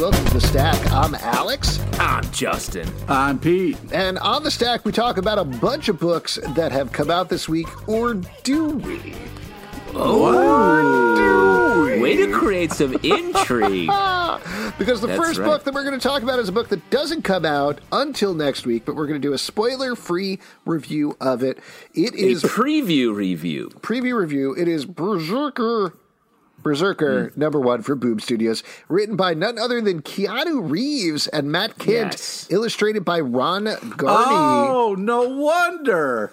Welcome to the Stack. I'm Alex, I'm Justin. I'm Pete. and on the Stack, we talk about a bunch of books that have come out this week, or do we? Oh. do we? Way to create some intrigue. Because the That's first right. book that we're going to talk about is a book that doesn't come out until next week, but we're going to do a spoiler-free review of it. It is A preview review. preview review. It is BRZRKR. BRZRKR Hmm. number one for Boom Studios, written by none other than Keanu Reeves and Matt Kindt, Yes. illustrated by Ron Garney. Oh, no wonder.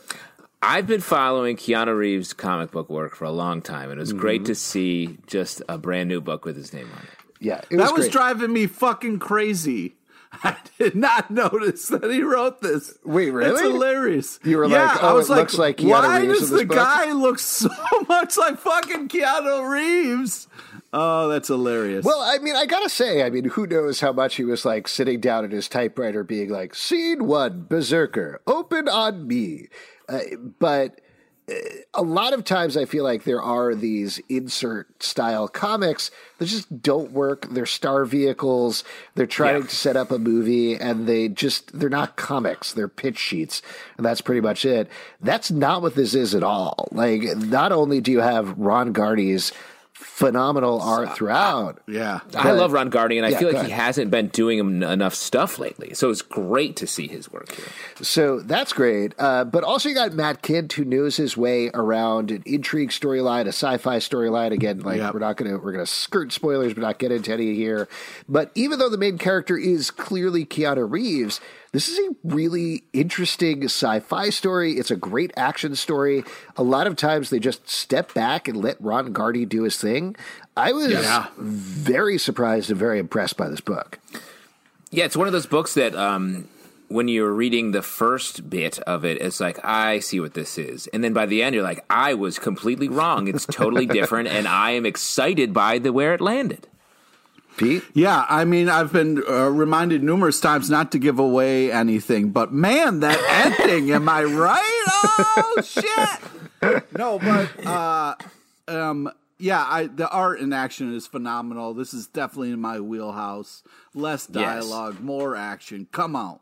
I've been following Keanu Reeves' comic book work for a long time, and it was great to see just a brand new book with his name on it. Yeah, it was that was great. driving me fucking crazy. I did not notice that he wrote this. Wait, really? It's hilarious. You were yeah, like, I oh, was it like, looks like Keanu why Reeves does the book? guy look so much like fucking Keanu Reeves? Oh, that's hilarious. Well, I mean, I gotta say, I mean, who knows how much he was like sitting down at his typewriter, being like, "Scene one, BRZRKR, open on me." Uh, but a lot of times, I feel like there are these insert style comics that just don't work. They're star vehicles. They're trying Yeah. to set up a movie, and they just they're not comics. They're pitch sheets, and that's pretty much it. That's not what this is at all. Like, not only do you have Ron Garney's phenomenal art throughout. yeah. I love Ron Garney, and I Yeah, feel like he hasn't been doing enough stuff lately. So it's great to see his work here. So that's great. Uh, but also, you got Matt Kindt who knows his way around an intrigue storyline, a sci-fi storyline. Again, like Yep. we're not gonna we're gonna skirt spoilers, but not get into any here. But even though the main character is clearly Keanu Reeves, this is a really interesting sci-fi story. It's a great action story. A lot of times they just step back and let Ron Garney do his thing. I was Yeah. very surprised and very impressed by this book. Yeah, it's one of those books that um, when you're reading the first bit of it, it's like, I see what this is. And then by the end, you're like, I was completely wrong. It's totally different, and I am excited by the where it landed. Pete, Yeah, I mean, I've been uh, reminded numerous times not to give away anything, but man, that ending, am I right? Oh shit! No, but uh, um, yeah, I the art and action is phenomenal. This is definitely in my wheelhouse. Less Yes. dialogue, more action. Come on.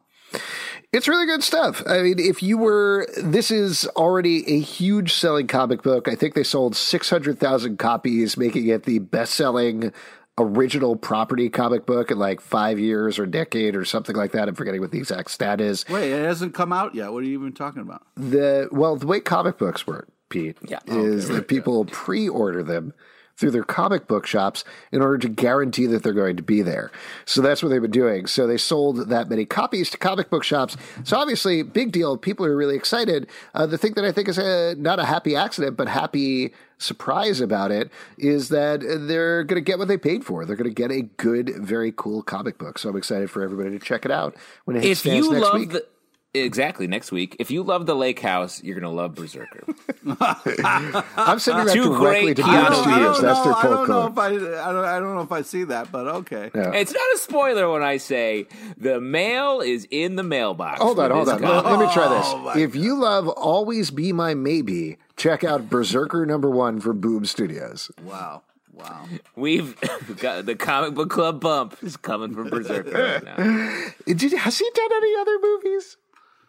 It's really good stuff. I mean, if you were, this is already a huge selling comic book. I think they sold 600,000 copies, making it the best selling original property comic book in like five years or decade or something like that. I'm forgetting what the exact stat is. Wait, it hasn't come out yet. What are you even talking about? The, well, the way comic books work, Pete, Yeah. is oh, that people pre order them through their comic book shops in order to guarantee that they're going to be there. So that's what they've been doing. So they sold that many copies to comic book shops. So obviously, big deal. People are really excited. Uh, the thing that I think is a, not a happy accident, but happy surprise about it is that they're going to get what they paid for. They're going to get a good, very cool comic book. So I'm excited for everybody to check it out when it hits If stands you next love week. the. Exactly, next week. If you love the lake house, you're going to love BRZRKR. I'm sending that Two directly great to Keanu Boob Reeves. Studios. That's their I don't know code. if I, I don't, I don't know if I see that, but okay. Yeah. It's not a spoiler when I say the mail is in the mailbox. Hold on, hold on. Let, let me try Oh, this. If you love Always Be My Maybe, check out BRZRKR number one for Boob Studios. Wow. Wow. We've got the comic book club bump is coming from BRZRKR right now. Did, has he done any other movies?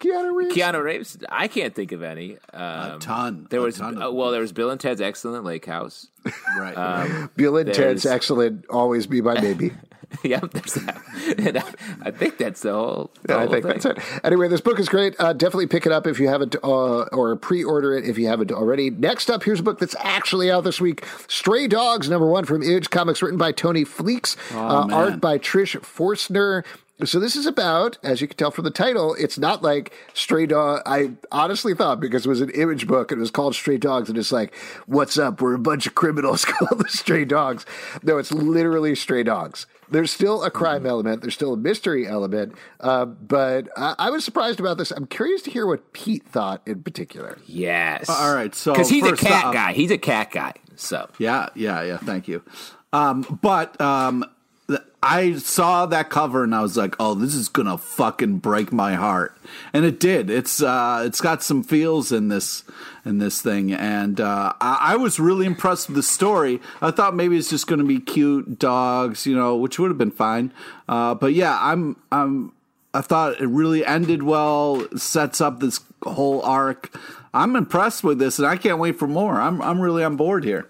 Keanu Reeves? Keanu Reeves, I can't think of any. Um, ton. There A was ton uh, well, there was Bill and Ted's Excellent Lake House. Right. Bill and Ted's excellent Always Be My Baby. yep, there's that. And I, I think that's the whole. The I whole think thing. that's it. Anyway, this book is great. Uh, definitely pick it up if you haven't, uh, or pre-order it if you haven't already. Next up, here's a book that's actually out this week: Stray Dogs, number one from Image Comics, written by Tony Fleecs, uh, art by Trish Forstner. So this is about, as you can tell from the title, it's not like Stray Dog. I honestly thought because it was an image book and it was called Stray Dogs, and it's like, what's up? We're a bunch of criminals called the Stray Dogs. No, it's literally Stray Dogs. There's still a crime mm-hmm. element. There's still a mystery element. Uh, but I, I, was surprised about this. I'm curious to hear what Pete thought in particular. Yes. All right. So because he's a cat guy. He's a cat guy. So yeah, yeah, yeah. Thank you. Um, but um, I saw that cover and I was like, "Oh, this is gonna fucking break my heart," and it did. It's uh, it's got some feels in this in this thing, and uh, I, I, was really impressed with the story. I thought maybe it's just gonna be cute dogs, you know, which would have been fine. Uh, but yeah, I'm I'm I thought it really ended well. Sets up this whole arc. I'm impressed with this, and I can't wait for more. I'm I'm really on board here.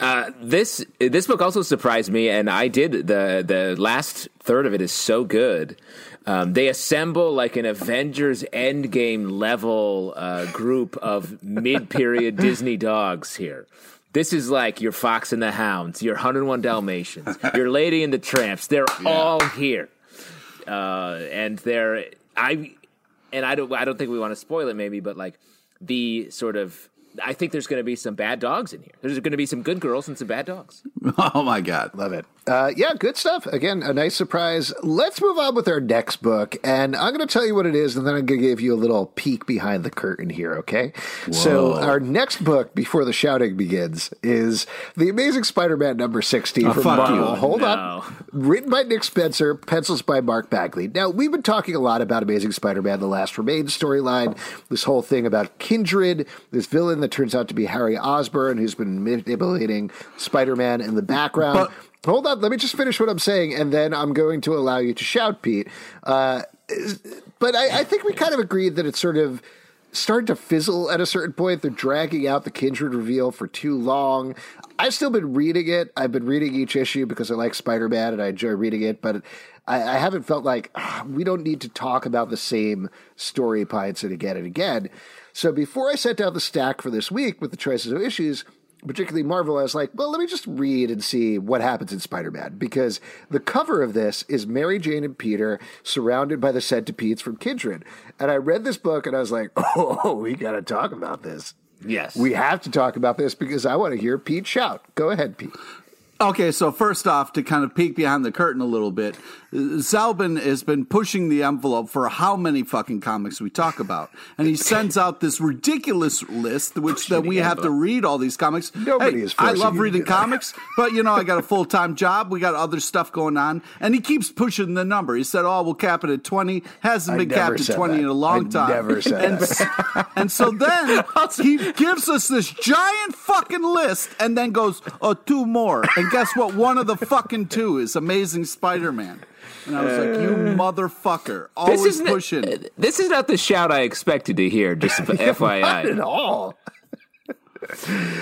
Uh, this this book also surprised me, and I did the the last third of it is so good. Um, they assemble like an Avengers Endgame level uh, group of mid period Disney dogs here. This is like your Fox and the Hounds, your 101 Dalmatians, your Lady and the Tramps. They're yeah. all here, uh, and they're I and I don't I don't think we want to spoil it maybe, but like the sort of I think there's going to be some bad dogs in here. There's going to be some good girls and some bad dogs. Oh my god, love it. Uh, yeah, good stuff. Again, a nice surprise. Let's move on with our next book, and I'm going to tell you what it is, and then I'm going to give you a little peek behind the curtain here. Okay. Whoa. So our next book before the shouting begins is the Amazing Spider-Man number 60 oh, from Marvel. Hold no. on, written by Nick Spencer, pencils by Mark Bagley. Now we've been talking a lot about Amazing Spider-Man: The Last Remains storyline. This whole thing about Kindred, this villain that turns out to be Harry Osborn, who's been manipulating Spider-Man in the background. But- Hold on, let me just finish what I'm saying, and then I'm going to allow you to shout, Pete. Uh, but I, I, think we kind of agreed that it's sort of started to fizzle at a certain point. They're dragging out the Kindred reveal for too long. I've still been reading it. I've been reading each issue because I like Spider Man and I enjoy reading it, but I, I haven't felt like ah, we don't need to talk about the same story pints and again and again. So before I set down the stack for this week with the choices of issues, particularly Marvel, I was like, well, let me just read and see what happens in Spider Man because the cover of this is Mary Jane and Peter surrounded by the centipedes from Kindred. And I read this book and I was like, oh, we got to talk about this. Yes. We have to talk about this because I want to hear Pete shout. Go ahead, Pete. Okay, so first off, to kind of peek behind the curtain a little bit, Zalben has been pushing the envelope for how many fucking comics we talk about, and he sends out this ridiculous list, which then we have to read all these comics. Nobody hey, is. I love reading comics, but you know, I got a full time job. We got other stuff going on, and he keeps pushing the number. He said, "Oh, we'll cap it at 20. Hasn't been capped at twenty that. in a long I time. Never said and, that. and so then he gives us this giant fucking list, and then goes, "Oh, two more." And guess what? One of the fucking two is Amazing Spider-Man. And I was like, "You uh, motherfucker! Always this isn't, pushing." This is not the shout I expected to hear. Just FYI, not at all.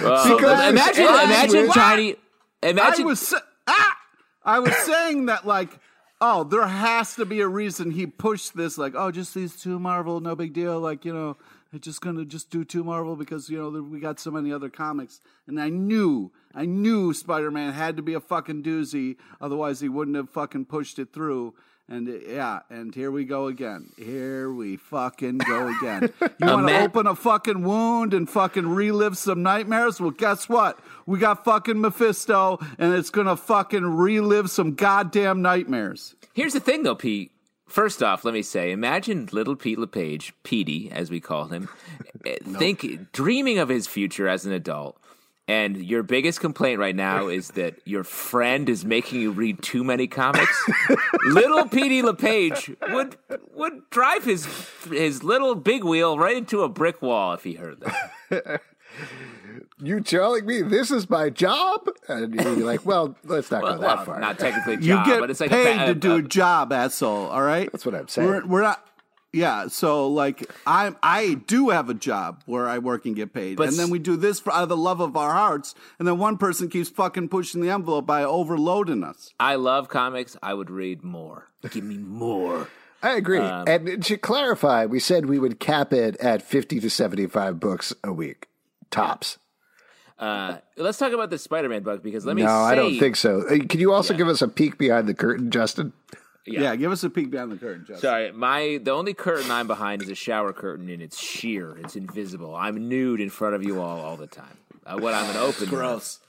Well, because imagine, imagine was, tiny. Imagine I was, ah, I was saying that like, oh, there has to be a reason he pushed this. Like, oh, just these two Marvel, no big deal. Like, you know, just gonna just do two Marvel because you know we got so many other comics, and I knew I knew Spider Man had to be a fucking doozy, otherwise he wouldn't have fucking pushed it through. And uh, yeah, and here we go again. Here we fucking go again. You want to open a fucking wound and fucking relive some nightmares? Well, guess what? We got fucking Mephisto, and it's gonna fucking relive some goddamn nightmares. Here's the thing, though, Pete. First off, let me say, imagine little Pete LePage, Petey, as we call him, eh, nope. think dreaming of his future as an adult. And your biggest complaint right now is that your friend is making you read too many comics. little Petey LePage would would drive his his little big wheel right into a brick wall if he heard that. You telling me this is my job? And you're like, well, let's not well, go that well, far. Not technically job, you get but it's like paid a, to do a job, asshole. All right, that's what I'm saying. We're, we're not. Yeah, so like I I do have a job where I work and get paid, but and then we do this for out of the love of our hearts, and then one person keeps fucking pushing the envelope by overloading us. I love comics. I would read more. Give me more. I agree. Um, and to clarify, we said we would cap it at fifty to seventy-five books a week, tops. Uh, let's talk about the Spider-Man book because let me. No, say, I don't think so. Can you also yeah. give us a peek behind the curtain, Justin? Yeah. give us a peek behind the curtain, Justin. Sorry, my the only curtain I'm behind is a shower curtain, and it's sheer. It's invisible. I'm nude in front of you all all the time. Uh, what I'm gonna open. Gross.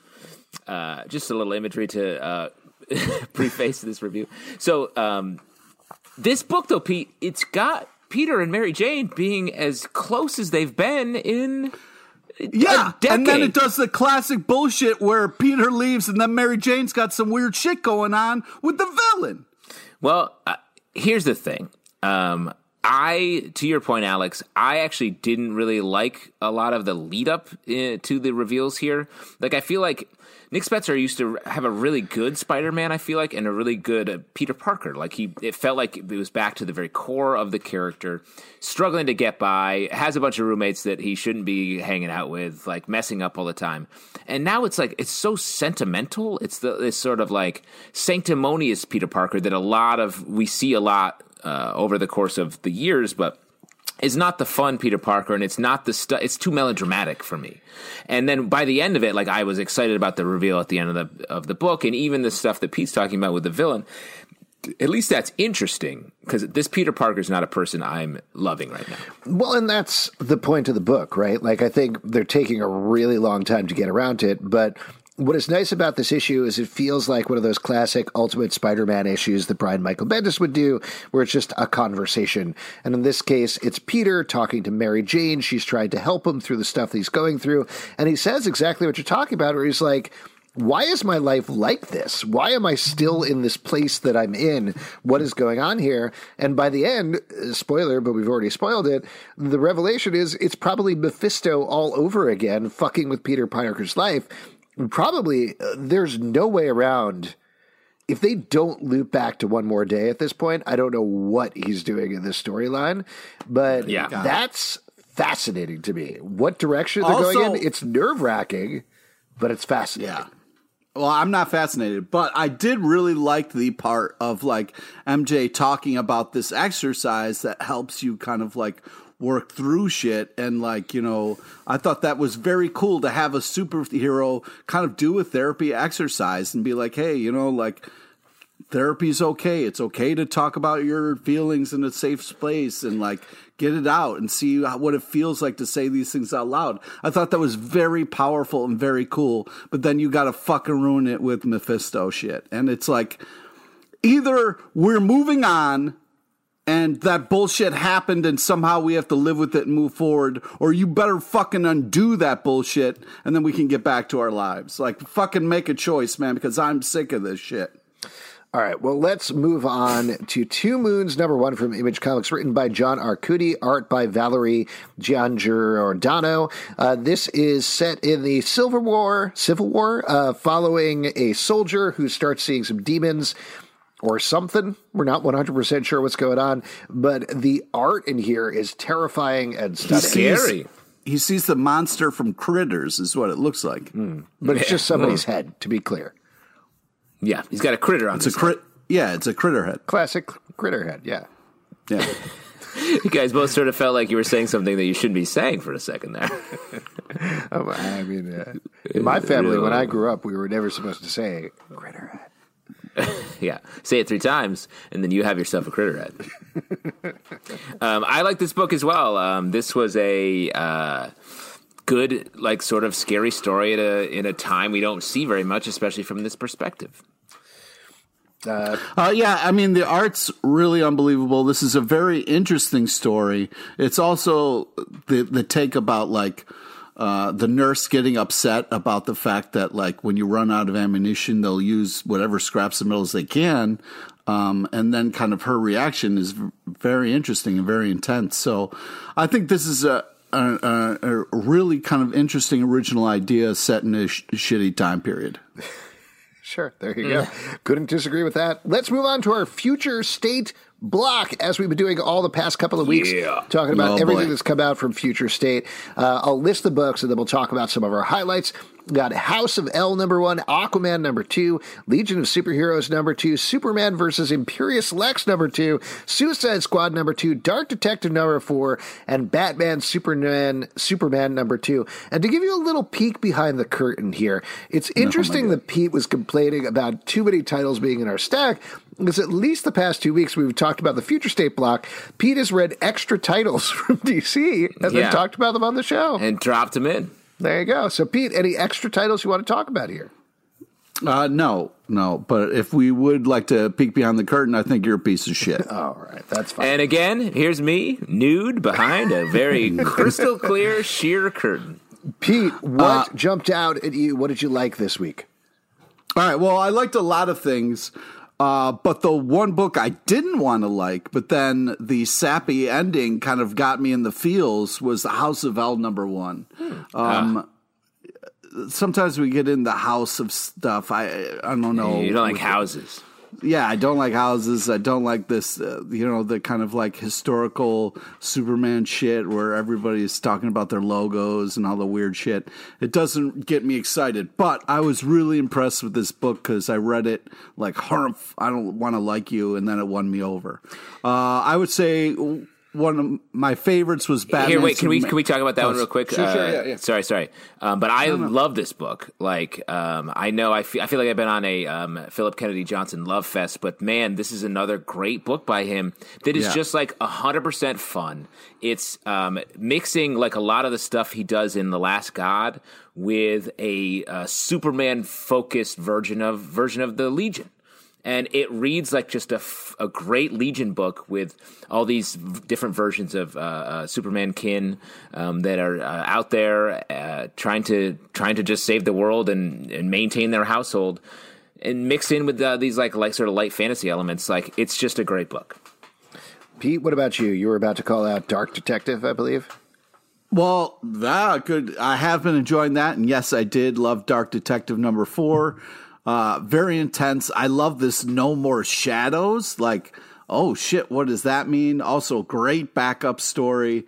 Uh, just a little imagery to uh, preface this review. So, um, this book, though, Pete, it's got Peter and Mary Jane being as close as they've been in. Yeah, and then it does the classic bullshit where Peter leaves and then Mary Jane's got some weird shit going on with the villain. Well, uh, here's the thing. Um, I, to your point, Alex, I actually didn't really like a lot of the lead up uh, to the reveals here. Like, I feel like Nick Spencer used to have a really good Spider Man, I feel like, and a really good uh, Peter Parker. Like, he, it felt like it was back to the very core of the character, struggling to get by, has a bunch of roommates that he shouldn't be hanging out with, like messing up all the time. And now it's like, it's so sentimental. It's the, this sort of like sanctimonious Peter Parker that a lot of, we see a lot uh, over the course of the years, but is not the fun Peter Parker, and it's not the stuff. It's too melodramatic for me. And then by the end of it, like I was excited about the reveal at the end of the of the book, and even the stuff that Pete's talking about with the villain. At least that's interesting because this Peter Parker is not a person I'm loving right now. Well, and that's the point of the book, right? Like, I think they're taking a really long time to get around to it, but what is nice about this issue is it feels like one of those classic Ultimate Spider Man issues that Brian Michael Bendis would do, where it's just a conversation. And in this case, it's Peter talking to Mary Jane. She's trying to help him through the stuff that he's going through. And he says exactly what you're talking about, where he's like, why is my life like this? Why am I still in this place that I'm in? What is going on here? And by the end, spoiler, but we've already spoiled it, the revelation is it's probably Mephisto all over again, fucking with Peter Parker's life. Probably uh, there's no way around. If they don't loop back to one more day at this point, I don't know what he's doing in this storyline, but Yeah. that's fascinating to me. What direction they're Also- going in, it's nerve wracking, but it's fascinating. Yeah. Well, I'm not fascinated, but I did really like the part of like MJ talking about this exercise that helps you kind of like work through shit. And like, you know, I thought that was very cool to have a superhero kind of do a therapy exercise and be like, hey, you know, like, therapy's okay. It's okay to talk about your feelings in a safe space and like get it out and see what it feels like to say these things out loud. I thought that was very powerful and very cool. But then you got to fucking ruin it with Mephisto shit. And it's like either we're moving on and that bullshit happened and somehow we have to live with it and move forward or you better fucking undo that bullshit and then we can get back to our lives. Like fucking make a choice, man, because I'm sick of this shit. All right, well, let's move on to Two Moons, number one from Image Comics, written by John Arcudi, art by Valerie Giangiordano. Uh, this is set in the Civil War, Civil War, uh, following a soldier who starts seeing some demons or something. We're not 100% sure what's going on, but the art in here is terrifying and stunning. Scary. He sees the monster from Critters, is what it looks like. But it's just somebody's head, to be clear. Yeah, he's got a critter on It's a his crit. Yeah, it's a critter head. Classic critter head, yeah. Yeah. You guys both sort of felt like you were saying something that you shouldn't be saying for a second there. Um, I mean, uh, in my family, when I grew up, we were never supposed to say critter head. yeah, say it three times, and then you have yourself a critter head. um, I like this book as well. Um, this was a uh, good, like, sort of scary story at a in a time we don't see very much, especially from this perspective. Uh, yeah, I mean the art's really unbelievable. This is a very interesting story. It's also the the take about like uh, the nurse getting upset about the fact that like when you run out of ammunition, they'll use whatever scraps of metals they can. Um, and then kind of her reaction is very interesting and very intense. So I think this is a, a, a, a really kind of interesting original idea set in a sh- shitty time period. Sure, there you go. Couldn't disagree with that. Let's move on to our future state block, as we've been doing all the past couple of weeks, Yeah. talking about Oh, everything boy. that's come out from Future State. Uh, I'll list the books and then we'll talk about some of our highlights. We got House of El number one, Aquaman number two, Legion of Superheroes number two, Superman versus Imperious Lex number two, Suicide Squad number two, Dark Detective number four, and Batman Superman Superman number two. And to give you a little peek behind the curtain here, it's interesting that Pete was complaining about too many titles being in our stack, because at least the past two weeks we've talked about the future state block. Pete has read extra titles from DC and Yeah. then talked about them on the show. and dropped them in. There you go. So, Pete, any extra titles you want to talk about here? Uh, no, no. But if we would like to peek behind the curtain, I think you're a piece of shit. All right, that's fine. And again, here's me nude behind a very crystal clear sheer curtain. Pete, what jumped out at you? What did you like this week? All right. Well, I liked a lot of things. Uh, but the one book I didn't want to like, but then the sappy ending kind of got me in the feels was the House of El number one. Um, Sometimes we get in the house of stuff. I I don't know. You don't like houses. Yeah, I don't like houses. I don't like this, uh, you know, the kind of like historical Superman shit where everybody's talking about their logos and all the weird shit. It doesn't get me excited, but I was really impressed with this book because I read it like, "Humph, I don't want to like you, and then it won me over. Uh, I would say one of my favorites was Batman. Here, wait. Can we can we talk about that one real quick? Sure, sure, Uh, yeah, yeah. Sorry, sorry. Um, but I love this book. Like, um, I know I feel, I feel like I've been on a um, Phillip Kennedy Johnson love fest, but man, this is another great book by him that is Yeah. just like hundred percent fun. It's um, mixing like a lot of the stuff he does in The Last God with a uh, Superman focused version of version of the Legion and it reads like just a, f- a great Legion book with all these v- different versions of uh, uh, Superman kin um, that are uh, out there uh, trying to trying to just save the world and, and maintain their household, and mix in with uh, these like like sort of light fantasy elements. Like it's just a great book. Pete, what about you? You were about to call out Dark Detective, I believe. Well, that could. I have been enjoying that, and yes, I did love Dark Detective number four. Uh, very intense. I love this No More Shadows. Like, oh shit, what does that mean? Also, great backup story.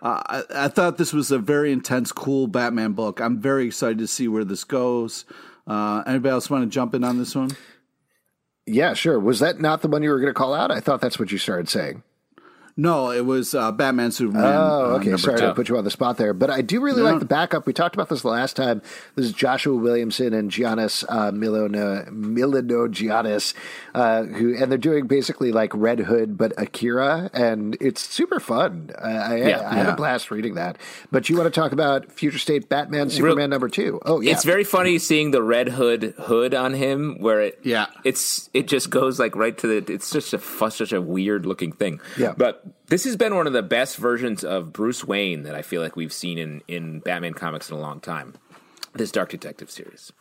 Uh, I, I thought this was a very intense, cool Batman book. I'm very excited to see where this goes. Uh, anybody else want to jump in on this one? Yeah, sure. Was that not the one you were going to call out? I thought that's what you started saying. No, it was uh, Batman Superman. Oh, uh, okay. number Sorry two. to put you on the spot there, but I do really like the backup. We talked about this the last time. This is Joshua Williamson and Giannis uh, Milano Milano Giannis, uh, who and they're doing basically like Red Hood but Akira, and it's super fun. I, I, Yeah. I had Yeah. a blast reading that. But you want to talk about Future State Batman Superman number two? Oh, yeah. It's very funny seeing the red hood hood on him, where it Yeah. it's it just goes like right to the. It's just a such a weird looking thing. Yeah. but this has been one of the best versions of Bruce Wayne that I feel like we've seen in in Batman comics in a long time. This Dark Detective series.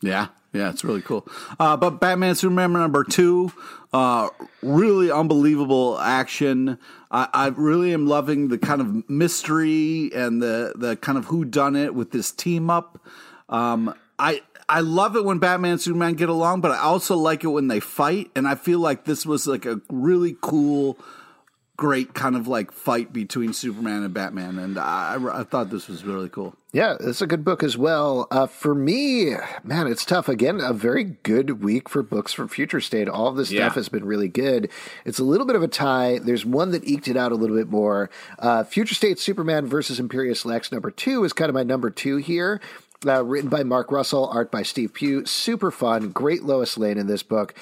Yeah, yeah, it's really cool. Uh, but Batman Superman number two, uh, really unbelievable action. I, I really am loving the kind of mystery and the the kind of who done it with this team up. Um, I I love it when Batman and Superman get along, but I also like it when they fight. And I feel like this was like a really cool, great kind of like fight between Superman and Batman, and I, I thought this was really cool. Yeah, it's a good book as well. Uh, for me, man, it's tough. Again, a very good week for books from Future State. All of this Yeah. stuff has been really good. It's a little bit of a tie. There's one that eked it out a little bit more. Uh, Future State Superman versus Imperious Lex number two is kind of my number two here. Uh, written by Mark Russell, art by Steve Pugh. Super fun. Great Lois Lane in this book.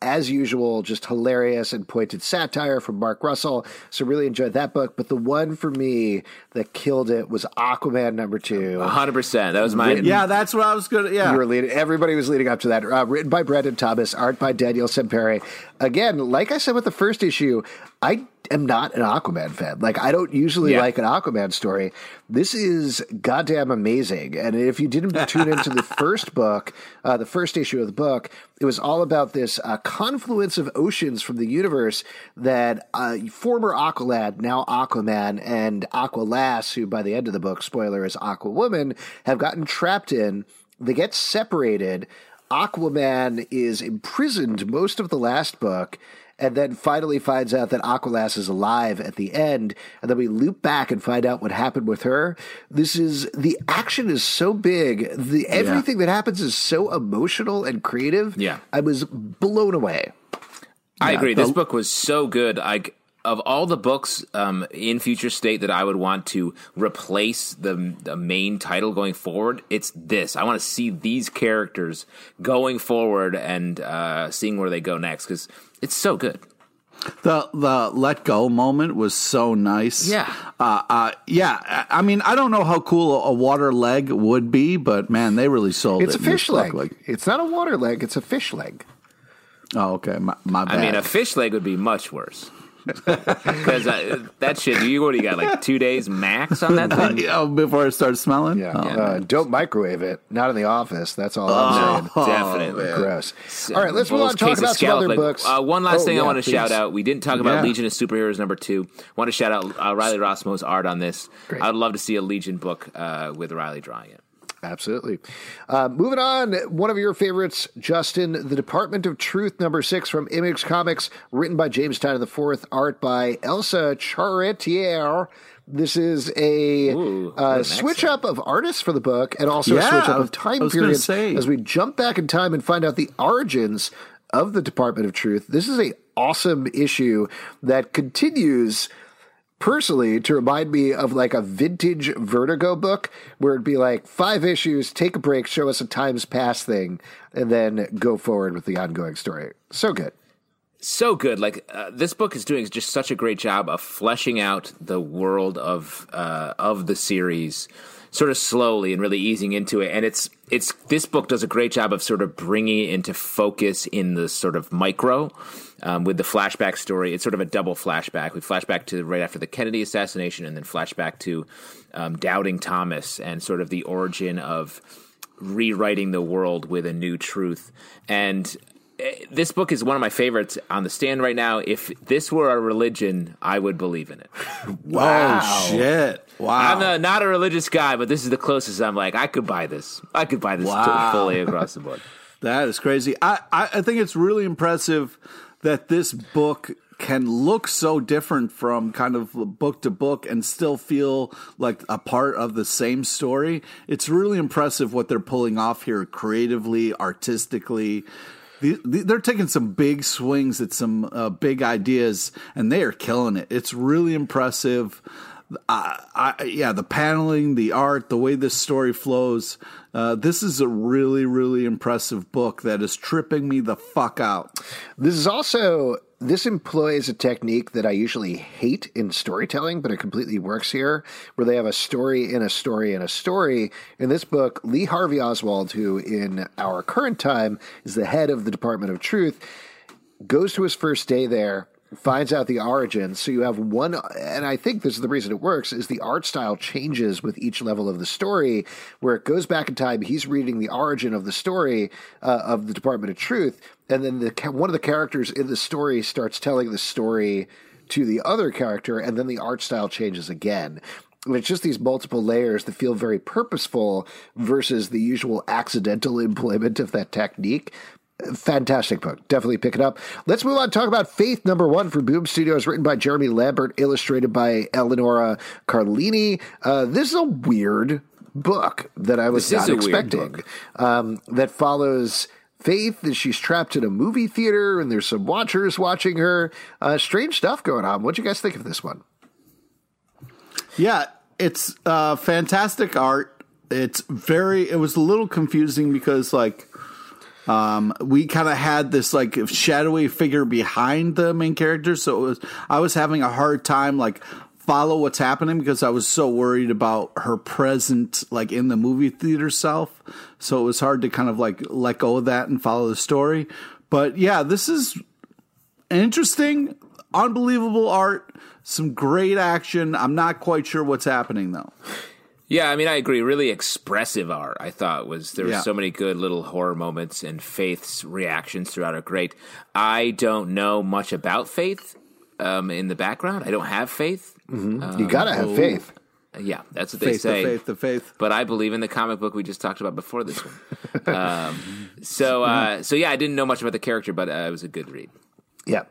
As usual, just hilarious and pointed satire from Mark Russell. So really enjoyed that book. But the one for me that killed it was Aquaman number two. hundred percent. That was my Yeah, that's what I was gonna. Yeah, You were leading. Everybody was leading up to that. Uh, written by Brandon Thomas, art by Daniel Sampere. Again, like I said with the first issue, I am not an Aquaman fan. Like I don't usually Yeah. like an Aquaman story. This is goddamn amazing. And if you didn't tune into the first book, uh, the first issue of the book, it was all about this uh, confluence of oceans from the universe that uh, former Aqualad, now Aquaman, and Aqualass, who by the end of the book, spoiler, is Aquawoman, have gotten trapped in. They get separated. Aquaman is imprisoned most of the last book, and then finally finds out that Aqualass is alive at the end, and then we loop back and find out what happened with her. This is the action is so big, the everything that happens is so emotional and creative. Yeah. I was blown away. I Yeah, agree. the- This book was so good. Like of all the books um, in Future State that I would want to replace the, the main title going forward, it's this. I want to see these characters going forward and uh, seeing where they go next because it's so good. The the let go moment was so nice. Yeah. Uh, uh, yeah. I mean, I don't know how cool a water leg would be, but man, they really sold It's it. It's a fish book. leg. It's not a water leg. It's a fish leg. oh, okay. My, my bad. I mean, a fish leg would be much worse. Because uh, that shit, you what do you got like two days max on that thing? oh, before it starts smelling. Yeah. Oh, uh, don't microwave it. Not in the office. That's all I'm saying. Definitely. Gross. All right, let's move on. Talk case of about some other scallop books. Uh, one last Oh, thing I want to shout out. We didn't talk about Yeah. Legion of Superheroes number two. want to shout out uh, Riley Rossmo's art on this. Great. I'd love to see a Legion book uh, with Riley drawing it. Absolutely. Uh, moving on, one of your favorites, Justin, The Department of Truth, number six from Image Comics, written by James Tynion IV, art by Elsa Charretier. This is a Ooh, uh, switch up of artists for the book and also a switch up of time periods as we jump back in time and find out the origins of the Department of Truth. This is a awesome issue that continues personally to remind me of like a vintage Vertigo book where it'd be like five issues, take a break, show us a times past thing, and then go forward with the ongoing story. So good. so good. Like uh, this book is doing just such a great job of fleshing out the world of uh, of the series, sort of slowly and really easing into it. And it's it's this book does a great job of sort of bringing it into focus in the sort of micro. Um, with the flashback story, it's sort of a double flashback. We flashback to right after the Kennedy assassination, and then flashback to um, doubting Thomas and sort of the origin of rewriting the world with a new truth. And this book is one of my favorites on the stand right now. If this were a religion, I would believe in it. Oh shit! Wow. I'm a, not a religious guy, but this is the closest I'm like, I could buy this. I could buy this Wow. fully across the board. That is crazy. I, I, I think it's really impressive that this book can look so different from kind of book to book and still feel like a part of the same story. It's really impressive what they're pulling off here creatively, artistically. The- the- They're taking some big swings at some uh, big ideas, and they are killing it. It's really impressive. I, I, yeah, the paneling, the art, the way this story flows. Uh, this is a really, really impressive book that is tripping me the fuck out. This is also this employs a technique that I usually hate in storytelling, but it completely works here, where they have a story in a story in a story. In this book, Lee Harvey Oswald, who in our current time is the head of the Department of Truth, goes to his first day there, finds out the origin. So you have one, and I think this is the reason it works, is the art style changes with each level of the story, where it goes back in time. He's reading the origin of the story uh, of the Department of Truth, and then the one of the characters in the story starts telling the story to the other character, and then the art style changes again. It's just these multiple layers that feel very purposeful versus the usual accidental employment of that technique fantastic book. Definitely pick it up. Let's move on. To talk about Faith number one for Boom Studios, written by Jeremy Lambert, illustrated by Eleonora Carlini. Uh, this is a weird book that I was This not expecting. Um, that follows. Faith as she's trapped in a movie theater, and there's some watchers watching her. Uh, strange stuff going on. What do you guys think of this one? Yeah, it's uh, fantastic art. It's very. It was a little confusing because like. Um, we kind of had this like shadowy figure behind the main character, so it was I was having a hard time like follow what's happening because I was so worried about her present like in the movie theater self. So it was hard to kind of like let go of that and follow the story. But yeah, this is interesting, unbelievable art, some great action. I'm not quite sure what's happening though. Yeah, I mean, I agree. Really expressive art. I thought was there were Yeah. so many good little horror moments, and Faith's reactions throughout are great. I don't know much about Faith um, in the background. I don't have faith. you gotta have faith. Yeah, that's what they say. the faith, the faith. but I believe in the comic book we just talked about before this one. um, so, uh, so yeah, I didn't know much about the character, but uh, it was a good read. Yeah.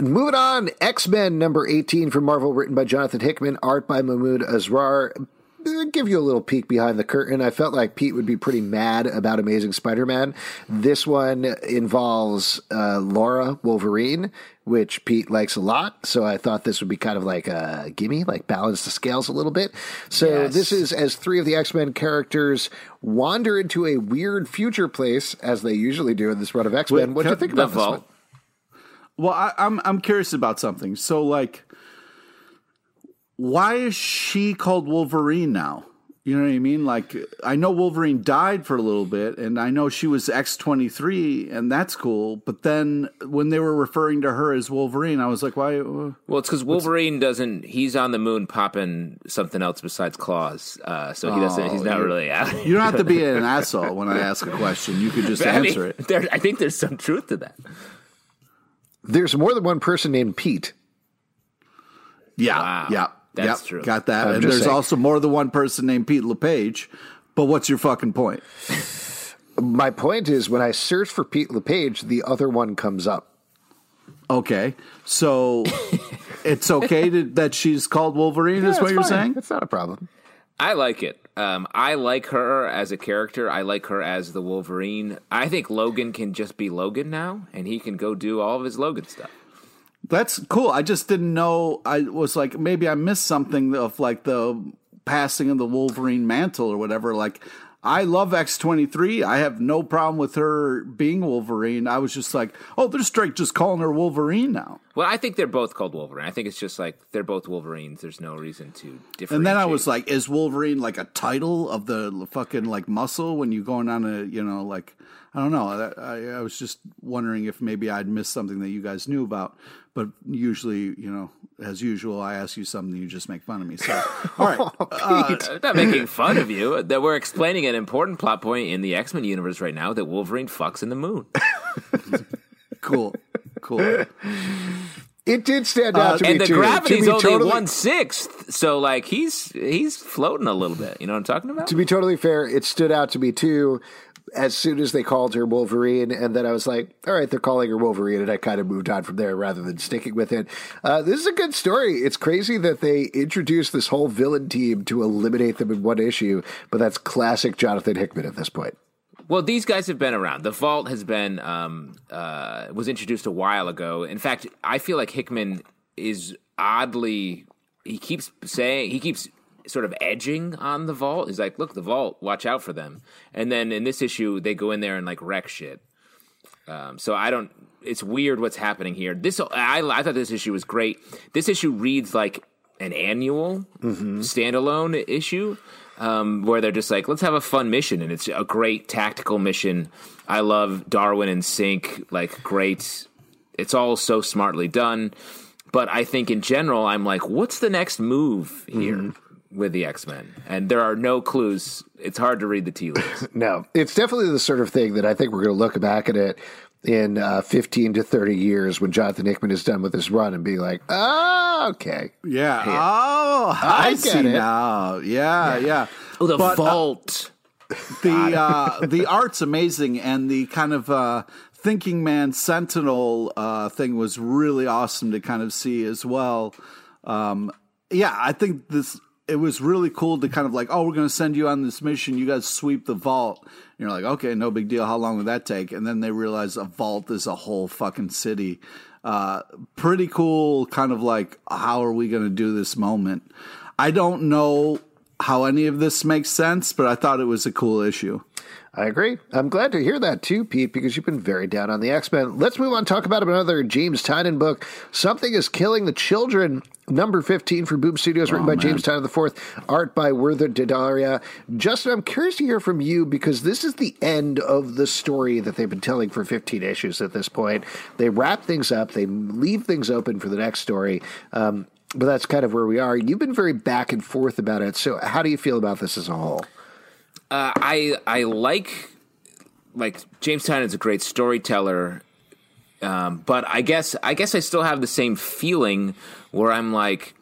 Moving on, X Men number 18 from Marvel, written by Jonathan Hickman, art by Mahmud Asrar. Give you a little peek behind the curtain. I felt like Pete would be pretty mad about Amazing Spider-Man. This one involves uh, Laura Wolverine, which Pete likes a lot. So I thought this would be kind of like a gimme, like balance the scales a little bit. So Yes. this is as three of the X-Men characters wander into a weird future place, as they usually do in this run of X-Men. What do you think about this one? Well, I, I'm I'm curious about something. So, like, why is she called Wolverine now? You know what I mean? Like, I know Wolverine died for a little bit, and I know she was X twenty three, and that's cool. But then when they were referring to her as Wolverine, I was like, why? uh, Well, it's because Wolverine doesn't. He's on the moon popping something else besides claws, uh, so he doesn't. He's not really out. You don't have to be an asshole when I ask a question. You could just I mean, answer it. there, I think there's some truth to that. There's more than one person named Pete. Yeah, Wow. yeah, That's yep, true. Got that. I'm and there's saying. also more than one person named Pete LePage. But what's your fucking point? My point is, when I search for Pete LePage, the other one comes up. Okay, so it's okay to, that she's called Wolverine. is what you're saying? It's not a problem. I like it. Um, I like her as a character. I like her as the Wolverine. I think Logan can just be Logan now, and he can go do all of his Logan stuff. That's cool. I just didn't know. I was like, maybe I missed something of like the passing of the Wolverine mantle or whatever. Like, I love X twenty three. I have no problem with her being Wolverine. I was just like, oh, they're straight just calling her Wolverine now. Well, I think they're both called Wolverine. I think it's just like they're both Wolverines. There's no reason to differentiate. And then I was like, is Wolverine like a title of the fucking like muscle when you're going on a you know like I don't know. I, I, I was just wondering if maybe I'd missed something that you guys knew about. But usually, you know, as usual, I ask you something, you just make fun of me. So, all oh, right, uh, I'm not making fun of you. That we're explaining an important plot point in the X Men universe right now that Wolverine fucks in the moon. cool, cool. It did stand out uh, to me and the too. gravity's to only totally, one sixth, so like he's he's floating a little bit. You know what I'm talking about? To be totally fair, it stood out to me too. As soon as they called her Wolverine, and then I was like, "All right, they're calling her Wolverine," and I kind of moved on from there rather than sticking with it. Uh, this is a good story. It's crazy that they introduced this whole villain team to eliminate them in one issue, but that's classic Jonathan Hickman at this point. Well, these guys have been around. The Vault has been um, uh, was introduced a while ago. In fact, I feel like Hickman is oddly he keeps saying he keeps sort of edging on the Vault. He's like, "Look, the Vault, watch out for them." And then in this issue, they go in there and like wreck shit. Um, so I don't. It's weird what's happening here. This I, I thought this issue was great. This issue reads like an annual standalone issue um, where they're just like, let's have a fun mission, and it's a great tactical mission. I love Darwin and Synch, like great. It's all so smartly done. But I think in general, I'm like, what's the next move here with the X Men? And there are no clues. It's hard to read the tea leaves. No, it's definitely the sort of thing that I think we're going to look back at it in uh, 15 to 30 years when Jonathan Hickman is done with his run and be like, oh, okay. Yeah. Oh, I, I see get it. now. Yeah, yeah. Oh, the But, uh, Vault. the uh, the art's amazing, and the kind of uh, thinking man sentinel uh, thing was really awesome to kind of see as well. Um, yeah, I think this it was really cool to kind of like, oh, we're going to send you on this mission. You guys sweep the vault. And you're like, okay, no big deal. How long would that take? And then they realize a vault is a whole fucking city. Uh, pretty cool. Kind of like, how are we going to do this moment? I don't know how any of this makes sense, but I thought it was a cool issue. I agree. I'm glad to hear that too, Pete, because you've been very down on the X Men. Let's move on talk about another James Tynion book. Something is Killing the Children, number 15 for Boom Studios, written by James Tynion IV, art by Werther Didaria. Justin, I'm curious to hear from you because this is the end of the story that they've been telling for 15 issues at this point. They wrap things up, they leave things open for the next story. Um, but that's kind of where we are. You've been very back and forth about it. So, how do you feel about this as a whole? Uh, I I like like James Tynion's a great storyteller, um, but I guess I guess I still have the same feeling where I'm like,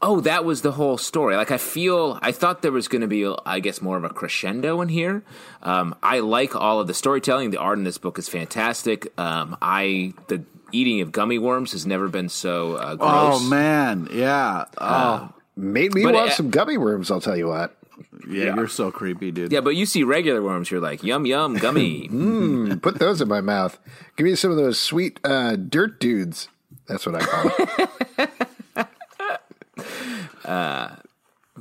oh, that was the whole story. Like I feel I thought there was going to be I guess more of a crescendo in here. Um, I like all of the storytelling. The art in this book is fantastic. Um, I the eating of gummy worms has never been so uh, gross. Oh man, yeah. Oh, Made me want uh, some gummy worms. I'll tell you what. Yeah, you're so creepy, dude. Yeah, but you see regular worms, you're like, yum, yum, gummy. Put those in my mouth. Give me some of those sweet uh, dirt dudes. That's what I call them.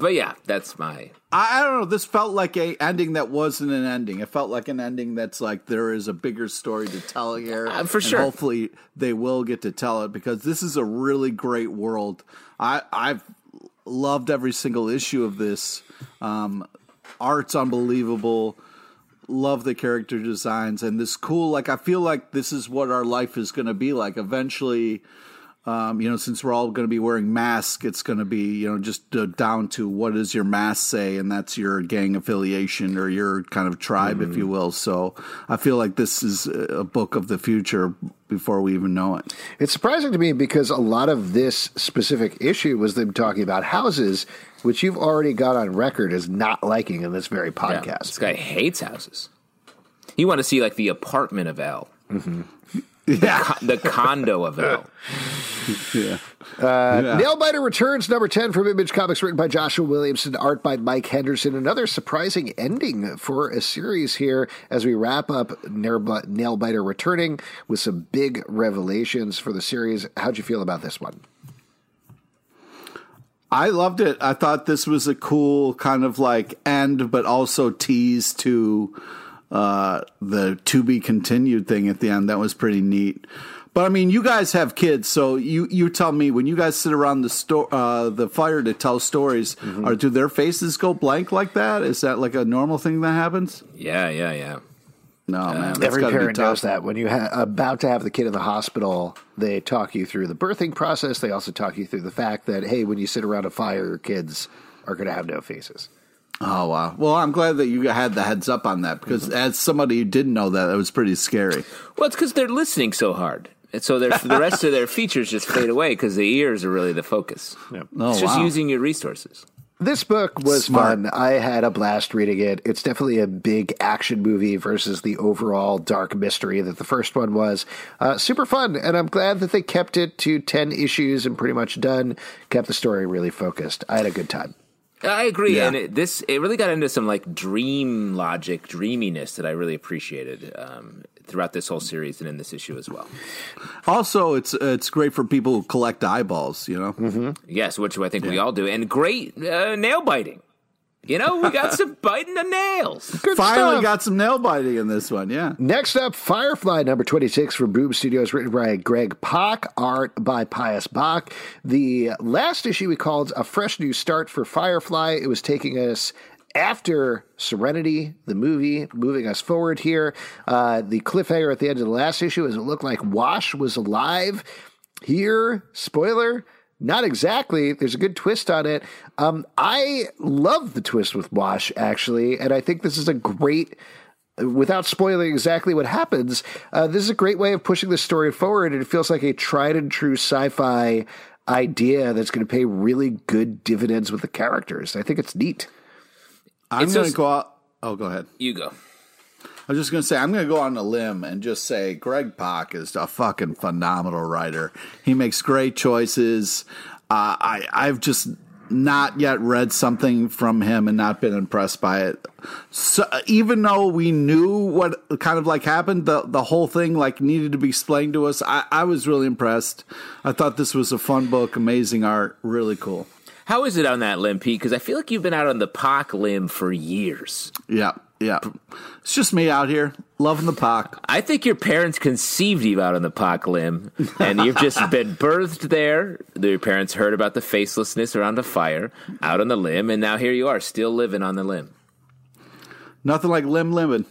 but yeah, that's my. I, I don't know. This felt like a ending that wasn't an ending. It felt like an ending that's like there is a bigger story to tell here. Uh, for and sure. Hopefully, they will get to tell it because this is a really great world. I I've loved every single issue of this. Um, art's unbelievable. Love the character designs and this cool. Like I feel like this is what our life is going to be like. Eventually, um, you know, since we're all going to be wearing masks, it's going to be, you know, just uh, down to what does your mask say, and that's your gang affiliation or your kind of tribe, if you will. So I feel like this is a book of the future before we even know it. It's surprising to me because a lot of this specific issue was them talking about houses, which you've already got on record as not liking in this very Yeah, podcast. this guy hates houses. You want to see like the apartment of El, Yeah, co- the condo of El. yeah. Uh, Nailbiter returns number 10 from Image Comics, written by Joshua Williamson, art by Mike Henderson. Another surprising ending for a series here as we wrap up Nailbiter returning with some big revelations for the series. How'd you feel about this one? I loved it. I thought this was a cool kind of like end, but also tease to uh, the to be continued thing at the end. That was pretty neat. But I mean, you guys have kids, so you you tell me when you guys sit around the sto- uh, the fire to tell stories, or do their faces go blank like that? Is that like a normal thing that happens? Yeah, yeah, yeah. No, man. Every parent knows that. When you're ha- about to have the kid in the hospital, they talk you through the birthing process. They also talk you through the fact that, hey, when you sit around a fire, your kids are going to have no faces. Oh wow. Well, I'm glad that you had the heads up on that because as somebody who didn't know that, it was pretty scary. Well, it's because they're listening so hard. And so the rest of their features just fade away because the ears are really the focus. Oh, it's just wow. using your resources. This book was Smart. fun. I had a blast reading it. It's definitely a big action movie versus the overall dark mystery that the first one was. Uh, super fun, and I'm glad that they kept it to 10 issues and pretty much done, kept the story really focused. I had a good time. I agree, Yeah. and it, this it really got into some like dream logic, dreaminess that I really appreciated um, throughout this whole series and in this issue as well. Also, it's it's great for people who collect eyeballs. You know, Yes, which I think we all do, and great uh, nail biting. You know, we got some biting the nails. Good finally stuff. got some nail biting in this one. Yeah, Next up, Firefly number 26 from Boom Studios, written by Greg Pak, art by Pius Bak. The last issue we called A Fresh New Start for Firefly. It was taking us after Serenity, the movie, moving us forward here. Uh, the cliffhanger at the end of the last issue is it looked like Wash was alive. Here, spoiler, not exactly. There's a good twist on it. Um, I love the twist with Wash, actually, and I think this is a great without spoiling exactly what happens, uh, this is a great way of pushing the story forward. And it feels like a tried and true sci fi idea that's going to pay really good dividends with the characters. I think it's neat. I'm going to go out. Oh, go ahead. You go. I was just going to say I'm going to go on a limb and just say Greg Pak is a fucking phenomenal writer. He makes great choices. Uh, I I've just not yet read something from him and not been impressed by it. So even though we knew what kind of like happened, the the whole thing like needed to be explained to us. I, I was really impressed. I thought this was a fun book, amazing art, really cool. How is it on that limb, Pete? Because I feel like you've been out on the Pak limb for years. Yeah, yeah. It's just me out here loving the Pak. I think your parents conceived you out on the Pak limb, and you've just been birthed there. Your parents heard about the facelessness around a fire, out on the limb, and now here you are, still living on the limb. Nothing like limb limbing.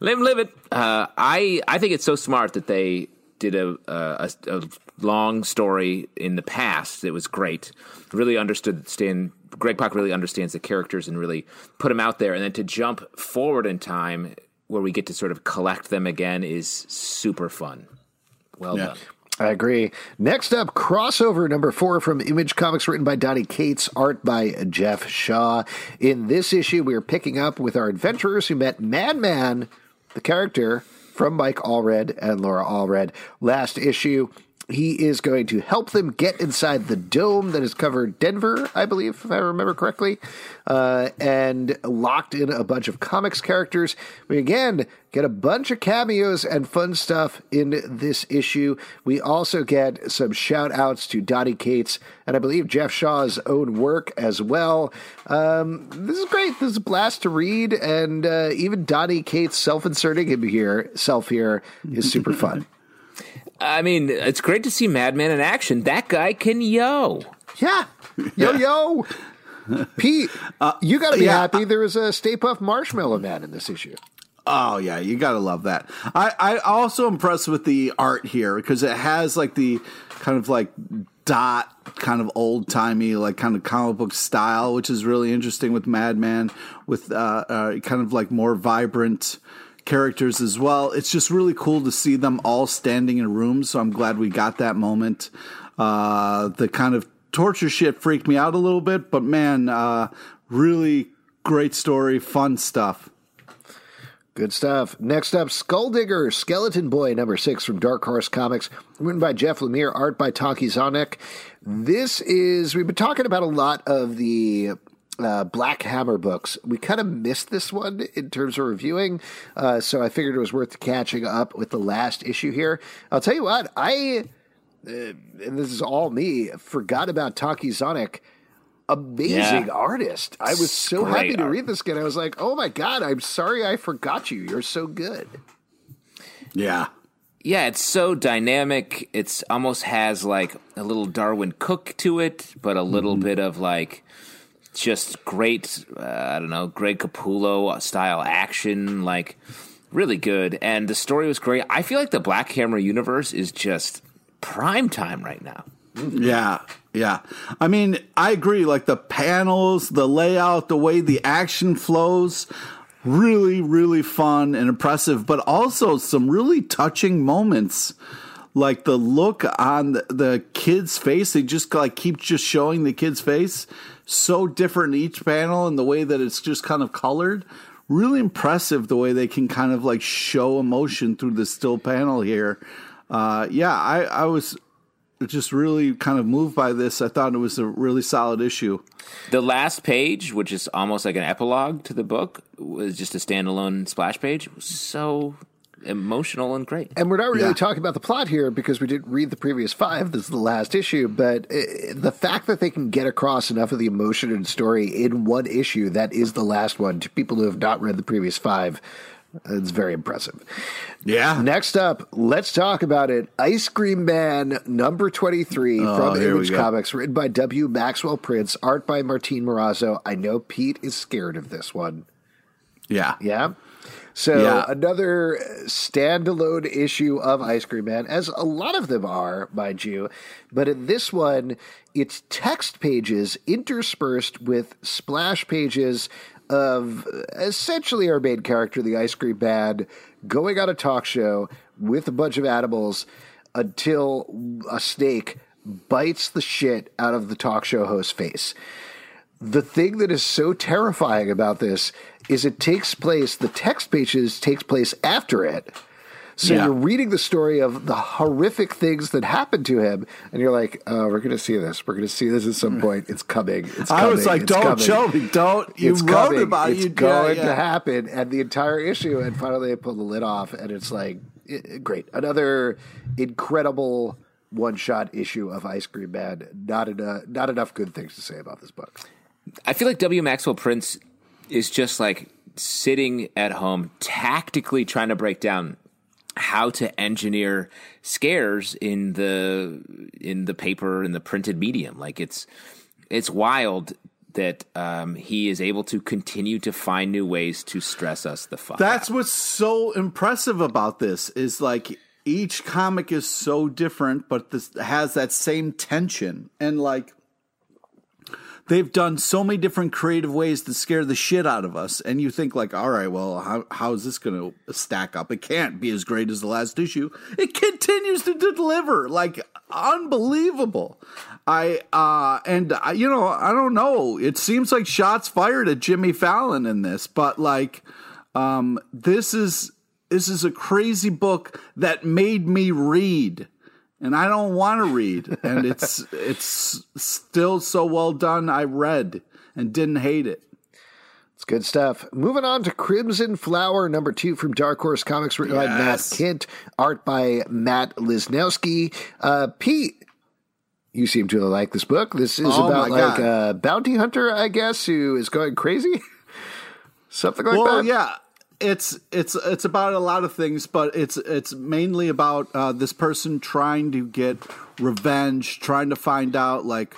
Limb living. Uh, I I think it's so smart that they did a, a a long story in the past. that was great. Really understood Stan. Greg Pak really understands the characters and really put them out there. And then to jump forward in time, where we get to sort of collect them again, is super fun. Well Yeah. done. I agree. Next up, crossover number four from Image Comics, written by Donny Cates, art by Geoff Shaw. In this issue, we are picking up with our adventurers who met Madman, the character from Mike Allred and Laura Allred. Last issue, he is going to help them get inside the dome that has covered Denver, I believe, if I remember correctly, uh, and locked in a bunch of comics characters. We again get a bunch of cameos and fun stuff in this issue. We also get some shout outs to Donny Cates and I believe Geoff Shaw's own work as well. Um, this is great. This is a blast to read, and uh, even Donny Cates self inserting him here, self here, is super fun. I mean, it's great to see Madman in action. That guy can yo. Yeah. Yo, yo. Pete, uh, you got to be yeah. happy there was a Stay Puft Marshmallow Man in this issue. Oh yeah, you gotta love that. I I also impressed with the art here because it has like the kind of like dot kind of old timey like kind of comic book style, which is really interesting with Madman with uh, uh, kind of like more vibrant characters as well. It's just really cool to see them all standing in rooms. So I'm glad we got that moment. Uh, the kind of torture shit freaked me out a little bit, but man, uh, really great story, fun stuff. Good stuff. Next up, Skulldigger, Skeleton Boy, number six from Dark Horse Comics, written by Jeff Lemire, art by Tonči Zonjić. This is, we've been talking about a lot of the uh, Black Hammer books. We kind of missed this one in terms of reviewing, uh, so I figured it was worth catching up with the last issue here. I'll tell you what, I, uh, and this is all me, forgot about Tonči Zonjić amazing yeah. artist. I was so Great happy to art. read this again. I was like, oh my God, I'm sorry I forgot you. You're so good. Yeah. Yeah, it's so dynamic. It's almost has like a little Darwyn Cooke to it, but a little mm-hmm. bit of like just great, uh, I don't know, Greg Capullo style action, like really good. And the story was great. I feel like the Black Hammer universe is just prime time right now. Yeah, yeah. I mean, I agree. Like the panels, the layout, the way the action flows, really, really fun and impressive, but also some really touching moments. Like the look on the, the kid's face, they just like keep just showing the kid's face. So different each panel and the way that it's just kind of colored. Really impressive the way they can kind of like show emotion through the still panel here. Uh, yeah, I, I was just really kind of moved by this. I thought it was a really solid issue. The last page, which is almost like an epilogue to the book, was just a standalone splash page. So emotional and great. And we're not really yeah. talking about the plot here because we didn't read the previous five. This is the last issue, but uh, the fact that they can get across enough of the emotion and story in one issue that is the last one to people who have not read the previous five it's very impressive. Yeah. Next up, let's talk about it. Ice Cream Man number 23 oh, from Image Comics, written by W. Maxwell Prince, art by Martin Morazzo. I know Pete is scared of this one. Yeah. Yeah. So yeah. another standalone issue of Ice Cream Man, as a lot of them are, mind you. But in this one, it's text pages interspersed with splash pages of essentially our main character, the ice cream man, going on a talk show with a bunch of animals until a snake bites the shit out of the talk show host's face. The thing that is so terrifying about this is it takes place, the text pages takes place after it so yeah. you're reading the story of the horrific things that happened to him, and you're like, "Oh, we're going to see this. We're going to see this at some point. It's coming. It's coming. I was like, "Don't coming. show me. Don't." You it's wrote coming. about it's you. going yeah, yeah. to happen, and the entire issue, and finally they pull the lid off, and it's like, it, great, another incredible one-shot issue of Ice Cream Man. Not enough, not enough good things to say about this book. I feel like W. Maxwell Prince is just like sitting at home, tactically trying to break down how to engineer scares in the in the paper in the printed medium. Like it's it's wild that um, he is able to continue to find new ways to stress us the fuck. That's out. what's so impressive about this is like each comic is so different, but this has that same tension and like they've done so many different creative ways to scare the shit out of us. And you think like, all right, well, how, how is this going to stack up? It can't be as great as the last issue. It continues to deliver like unbelievable. I, uh, and I, you know, I don't know. It seems like shots fired at Jimmy Fallon in this, but like, um, this is, this is a crazy book that made me read and I don't want to read. And it's it's still so well done. I read and didn't hate it. It's good stuff. Moving on to Crimson Flower, number two from Dark Horse Comics, written by Matt Yes. Kindt, art by Matt Lesniewski. Uh, Pete, you seem to like this book. This is Oh about like God. a bounty hunter, I guess, who is going crazy. Something like well, that. yeah, it's it's it's about a lot of things, but it's it's mainly about uh, this person trying to get revenge, trying to find out like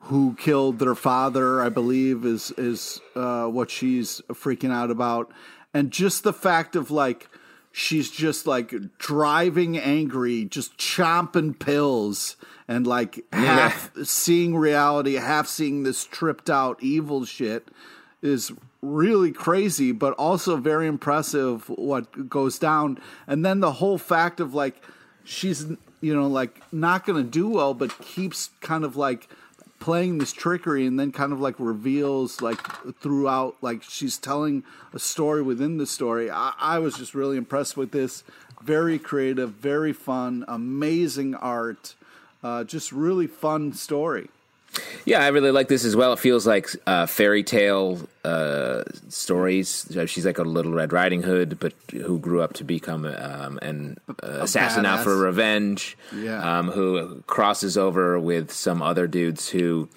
who killed their father. I believe is is uh, what she's freaking out about, and just the fact of like she's just like driving angry, just chomping pills. And like half seeing reality, half seeing this tripped out evil shit is really crazy, but also very impressive what goes down. And then the whole fact of like she's you know like not going to do well, but keeps kind of like playing this trickery and then kind of like reveals like throughout like she's telling a story within the story. I, I was just really impressed with this. Very creative very fun amazing art uh, just really fun story Yeah, I really like this as well. It feels like uh, fairy tale uh, stories. She's like a little Red Riding Hood, but who grew up to become um, an uh, assassin out for revenge. Yeah. um, who crosses over with some other dudes who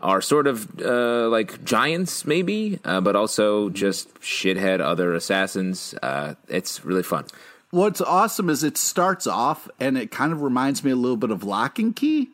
are sort of uh, like giants, maybe, uh, but also just shithead other assassins. Uh, it's really fun. what's awesome is it starts off and it kind of reminds me a little bit of Locke and Key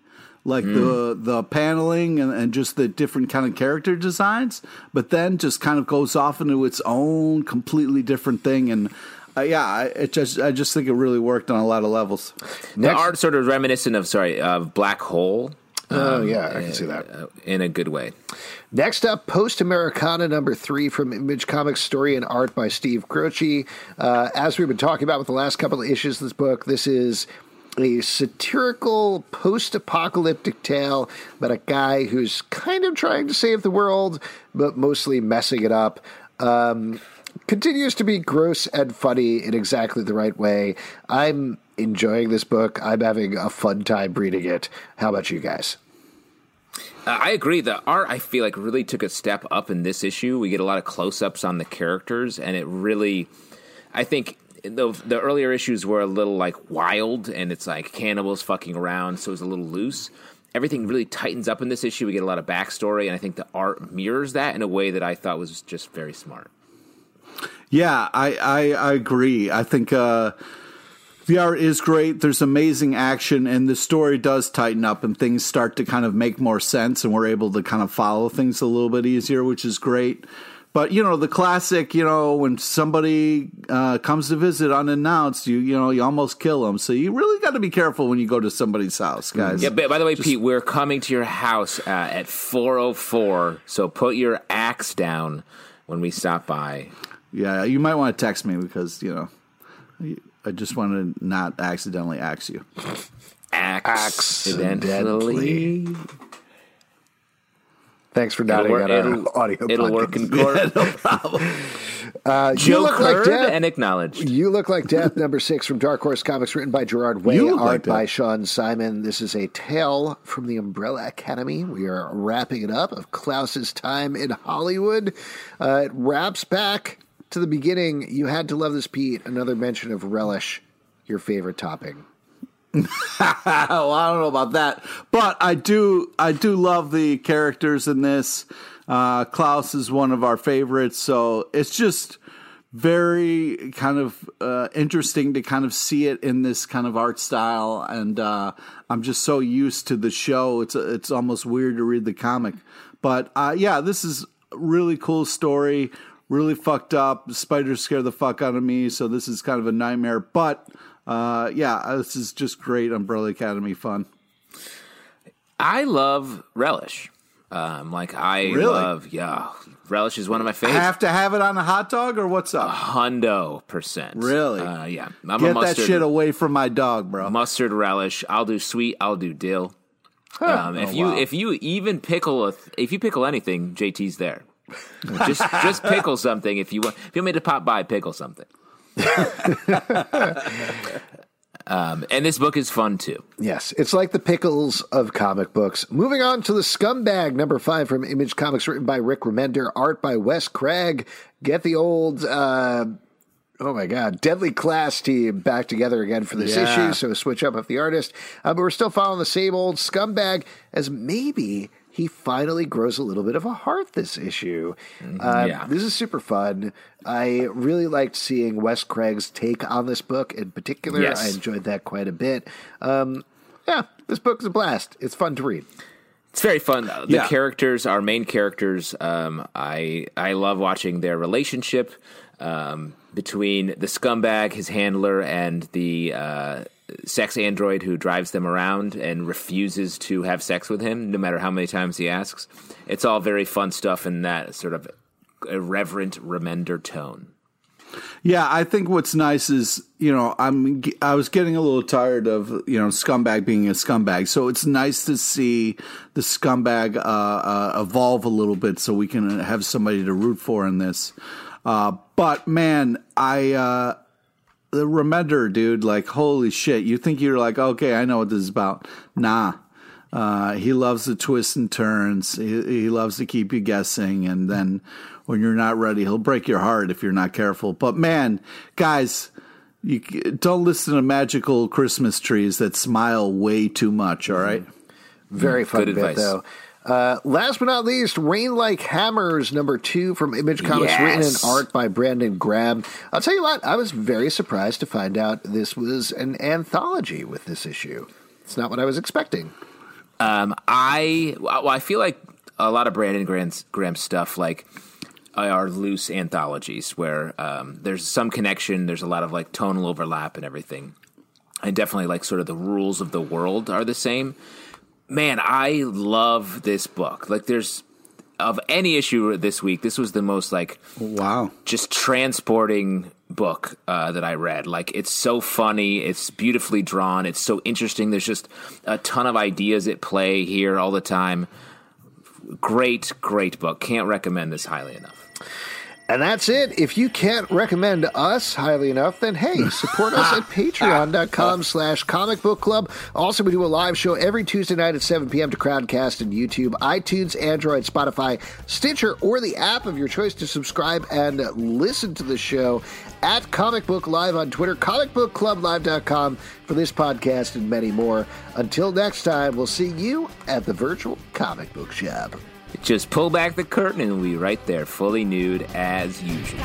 like the the paneling and, and just the different kind of character designs but then just kind of goes off into its own completely different thing and uh, yeah I, it just i just think it really worked on a lot of levels The Next- art sort of reminiscent of sorry of Black Hole. Oh, yeah, I can see that. uh, in a good way. Next up, Post Americana number three from Image Comics, story and art by Steve Skroce. Uh, as we've been talking about with the last couple of issues of this book, this is a satirical post apocalyptic tale about a guy who's kind of trying to save the world, but mostly messing it up. Um, continues to be gross and funny in exactly the right way. I'm enjoying this book. I'm having a fun time reading it. How about you guys? Uh, I agree. The art, I feel like, really took a step up in this issue. We get a lot of close ups on the characters, and it really, I think. The, the earlier issues were a little like wild and it's like cannibals fucking around, so it was a little loose. Everything really tightens up in this issue. We get a lot of backstory, and I think the art mirrors that in a way that I thought was just very smart. Yeah, I, I, I agree. I think uh, the art is great. There's amazing action, and the story does tighten up, and things start to kind of make more sense, and we're able to kind of follow things a little bit easier, which is great. But you know the classic, you know, when somebody uh, comes to visit unannounced, you you know you almost kill them. So you really got to be careful when you go to somebody's house, guys. Yeah, but by the way, Pete, we're coming to your house uh, at 404, so put your axe down when we stop by. Yeah, you might want to text me because you know I just want to not accidentally axe you. Ax Accidentally. Thanks for It'll nodding work, at it'll, audio it'll podcast. work in court. Uh, you look like death. and acknowledged. You look like death. Number six from Dark Horse Comics, written by Gerard Way, art like by Death. Shaun Simon. This is a tale from the Umbrella Academy. We are wrapping it up of Klaus's time in Hollywood. Uh, it wraps back to the beginning. You had to love this, Pete. Another mention of relish, your favorite topping. Oh, I don't know about that, but I do. I do love the characters in this. Uh, Klaus is one of our favorites, so it's just very kind of uh, interesting to kind of see it in this kind of art style. And uh, I'm just so used to the show; it's it's almost weird to read the comic. But uh, yeah, this is really cool story. Really fucked up. Spiders scare the fuck out of me, so this is kind of a nightmare. But uh, yeah, this is just great Umbrella Academy fun. I love relish. Um, like I Really? love, yeah, relish is one of my favorites. Have to have it on a hot dog or what's up? Hundo percent. Really? Uh, yeah. I'm a Get that shit away from my dog, bro. mustard relish. I'll do sweet. I'll do dill. Um, if you wow. if you even pickle a th- if you pickle anything, JT's there. just just pickle something if you want. If you want me to pop by, pickle something. Um, and this book is fun too. Yes, it's like the pickles of comic books. Moving on to the Scumbag, number five from Image Comics, written by Rick Remender, art by Wes Craig. Get the old, uh, oh my God, Deadly Class team back together again for this Yeah. issue. So switch up of the artist, uh, but we're still following the same old Scumbag as maybe. He finally grows a little bit of a heart this issue. Uh, yeah. This is super fun. I really liked seeing Wes Craig's take on this book in particular. Yes. I enjoyed that quite a bit. Um, yeah, this book is a blast. It's fun to read. It's very fun. The Yeah. characters, our main characters, um, I I love watching their relationship um, between the scumbag, his handler, and the uh, sex android who drives them around and refuses to have sex with him, no matter how many times he asks. It's all very fun stuff in that sort of irreverent remender tone. Yeah, I think what's nice is you know I'm I was getting a little tired of you know scumbag being a scumbag, so it's nice to see the scumbag uh, uh, evolve a little bit, so we can have somebody to root for in this. Uh, but man, I uh, the remender, dude, like holy shit! You think you're like okay, I know what this is about? Nah. Uh, he loves the twists and turns. He, he loves to keep you guessing, and then when you're not ready, he'll break your heart if you're not careful. But man, guys, you don't listen to magical Christmas trees that smile way too much. All right. Very fun Good bit, advice. though. Uh, last but not least, Rain Like Hammers, number two from Image Comics, written in Yes. art by Brandon Graham. I'll tell you what, I was very surprised to find out this was an anthology with this issue. It's not what I was expecting. Um, I well, I feel like a lot of Brandon Graham's, Graham stuff like are loose anthologies where um, there's some connection, there's a lot of like tonal overlap and everything, and definitely like sort of the rules of the world are the same. Man, I love this book. Like, there's of any issue this week, this was the most like Wow. just transporting book uh, that I read. Like it's so funny, it's beautifully drawn, it's so interesting. There's just a ton of ideas at play here all the time. Great, great book. Can't recommend this highly enough. And that's it. If you can't recommend us highly enough, then hey, support us at patreon.com slash comic book club. Also, we do a live show every Tuesday night at 7 p.m. to Crowdcast and YouTube, iTunes, Android, Spotify, Stitcher, or the app of your choice to subscribe and listen to the show at Comic Book Live on Twitter, comicbookclublive.com for this podcast and many more. Until next time, we'll see you at the virtual comic book shop. Just pull back the curtain and we'll be right there, fully nude as usual.